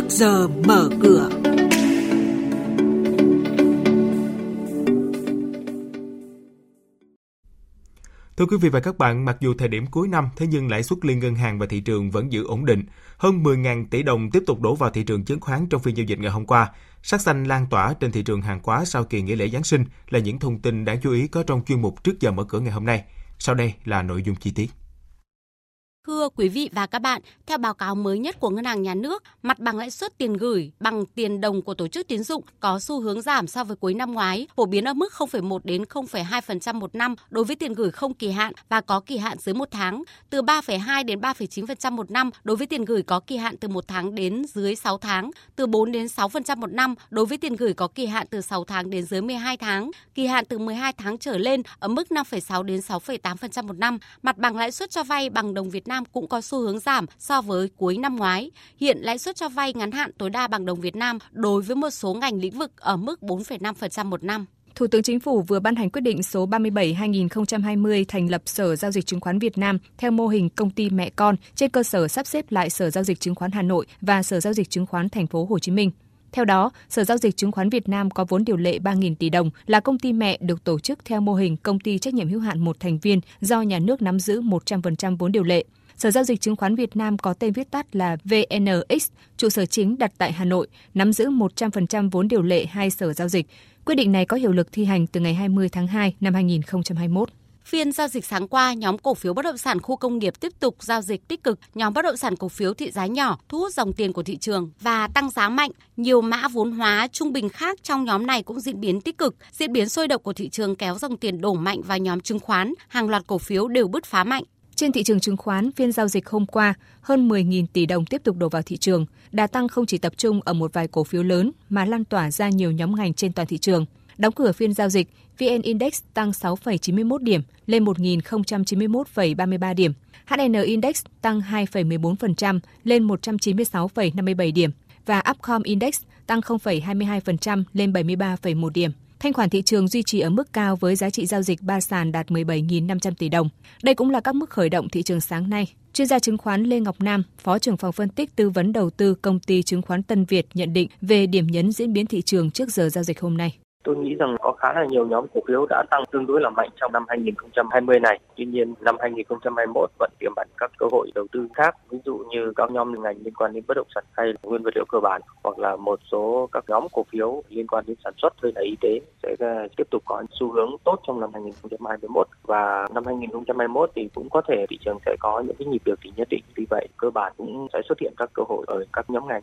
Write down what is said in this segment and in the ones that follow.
trước giờ mở cửa. Thưa quý vị và các bạn, mặc dù thời điểm cuối năm, thế nhưng lãi suất liên ngân hàng và thị trường vẫn giữ ổn định. Hơn 10.000 tỷ đồng tiếp tục đổ vào thị trường chứng khoán trong phiên giao dịch ngày hôm qua. Sắc xanh lan tỏa trên thị trường hàng hóa sau kỳ nghỉ lễ Giáng sinh là những thông tin đáng chú ý có trong chuyên mục trước giờ mở cửa ngày hôm nay. Sau đây là nội dung chi tiết. Thưa quý vị và các bạn, theo báo cáo mới nhất của Ngân hàng Nhà nước, mặt bằng lãi suất tiền gửi bằng tiền đồng của tổ chức tín dụng có xu hướng giảm so với cuối năm ngoái, phổ biến ở mức 0,1 đến 0,2% một năm đối với tiền gửi không kỳ hạn và có kỳ hạn dưới một tháng, từ 3,2 đến 3,9% một năm đối với tiền gửi có kỳ hạn từ một tháng đến dưới 6 tháng, từ 4 đến 6% một năm đối với tiền gửi có kỳ hạn từ 6 tháng đến dưới 12 tháng, kỳ hạn từ 12 tháng trở lên ở mức 5,6 đến 6,8% một năm. Mặt bằng lãi suất cho vay bằng đồng Việt Nam cũng có xu hướng giảm so với cuối năm ngoái. Hiện lãi suất cho vay ngắn hạn tối đa bằng đồng Việt Nam đối với một số ngành lĩnh vực ở mức 4,5% một năm. Thủ tướng Chính phủ vừa ban hành quyết định số 37/2020 thành lập Sở Giao dịch Chứng khoán Việt Nam theo mô hình công ty mẹ con trên cơ sở sắp xếp lại Sở Giao dịch Chứng khoán Hà Nội và Sở Giao dịch Chứng khoán Thành phố Hồ Chí Minh. Theo đó, Sở Giao dịch Chứng khoán Việt Nam có vốn điều lệ 3.000 tỷ đồng, là công ty mẹ được tổ chức theo mô hình công ty trách nhiệm hữu hạn một thành viên do nhà nước nắm giữ 100% vốn điều lệ. Sở Giao dịch Chứng khoán Việt Nam có tên viết tắt là VNX, trụ sở chính đặt tại Hà Nội, nắm giữ 100% vốn điều lệ hai sở giao dịch. Quyết định này có hiệu lực thi hành từ ngày 20 tháng 2 năm 2021. Phiên giao dịch sáng qua, nhóm cổ phiếu bất động sản khu công nghiệp tiếp tục giao dịch tích cực, nhóm bất động sản cổ phiếu thị giá nhỏ thu hút dòng tiền của thị trường và tăng giá mạnh. Nhiều mã vốn hóa trung bình khác trong nhóm này cũng diễn biến tích cực. Diễn biến sôi động của thị trường kéo dòng tiền đổ mạnh vào nhóm chứng khoán, hàng loạt cổ phiếu đều bứt phá mạnh. Trên thị trường chứng khoán, phiên giao dịch hôm qua, hơn 10.000 tỷ đồng tiếp tục đổ vào thị trường. Đà tăng không chỉ tập trung ở một vài cổ phiếu lớn mà lan tỏa ra nhiều nhóm ngành trên toàn thị trường. Đóng cửa phiên giao dịch, VN Index tăng 6,91 điểm lên 1.091,33 điểm. HN Index tăng 2,14% lên 196,57 điểm và Upcom Index tăng 0,22% lên 73,1 điểm. Thanh khoản thị trường duy trì ở mức cao với giá trị giao dịch ba sàn đạt 17.500 tỷ đồng. Đây cũng là các mức khởi động thị trường sáng nay. Chuyên gia chứng khoán Lê Ngọc Nam, Phó trưởng phòng phân tích tư vấn đầu tư công ty chứng khoán Tân Việt nhận định về điểm nhấn diễn biến thị trường trước giờ giao dịch hôm nay. Tôi nghĩ rằng có khá là nhiều nhóm cổ phiếu đã tăng tương đối là mạnh trong năm 2020 này. Tuy nhiên, năm 2021 vẫn tiềm ẩn các cơ hội đầu tư khác, ví dụ như các nhóm ngành liên quan đến bất động sản hay nguyên vật liệu cơ bản, hoặc là một số các nhóm cổ phiếu liên quan đến sản xuất hay là y tế sẽ ờ, tiếp tục có xu hướng tốt trong năm 2021 và năm 2021 thì cũng có thể thị trường sẽ có những cái nhịp điều chỉnh nhất định. Vì vậy, cơ bản cũng sẽ xuất hiện các cơ hội ở các nhóm ngành.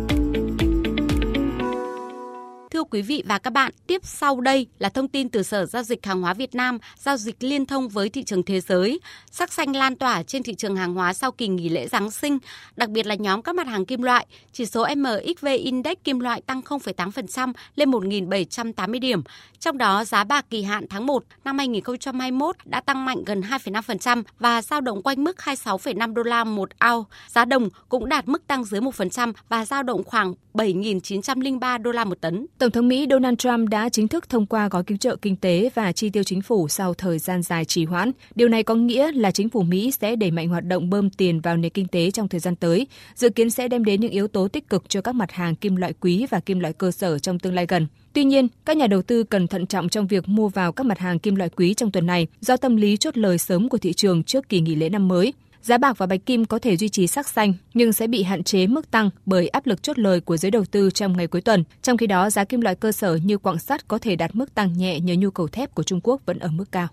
Thưa quý vị và các bạn, tiếp sau đây là thông tin từ Sở Giao dịch Hàng hóa Việt Nam, giao dịch liên thông với thị trường thế giới. Sắc xanh lan tỏa trên thị trường hàng hóa sau kỳ nghỉ lễ Giáng sinh, đặc biệt là nhóm các mặt hàng kim loại. Chỉ số MXV Index kim loại tăng 0,8% lên 1.780 điểm. Trong đó, giá bạc kỳ hạn tháng 1 năm 2021 đã tăng mạnh gần 2,5% và giao động quanh mức 26,5 đô la một ao. Giá đồng cũng đạt mức tăng dưới 1% và giao động khoảng 7.903 đô la một tấn. Tổng thống Mỹ Donald Trump đã chính thức thông qua gói cứu trợ kinh tế và chi tiêu chính phủ sau thời gian dài trì hoãn. Điều này có nghĩa là chính phủ Mỹ sẽ đẩy mạnh hoạt động bơm tiền vào nền kinh tế trong thời gian tới, dự kiến sẽ đem đến những yếu tố tích cực cho các mặt hàng kim loại quý và kim loại cơ sở trong tương lai gần. Tuy nhiên, các nhà đầu tư cần thận trọng trong việc mua vào các mặt hàng kim loại quý trong tuần này do tâm lý chốt lời sớm của thị trường trước kỳ nghỉ lễ năm mới. Giá bạc và bạch kim có thể duy trì sắc xanh nhưng sẽ bị hạn chế mức tăng bởi áp lực chốt lời của giới đầu tư trong ngày cuối tuần. Trong khi đó, giá kim loại cơ sở như quặng sắt có thể đạt mức tăng nhẹ nhờ nhu cầu thép của Trung Quốc vẫn ở mức cao.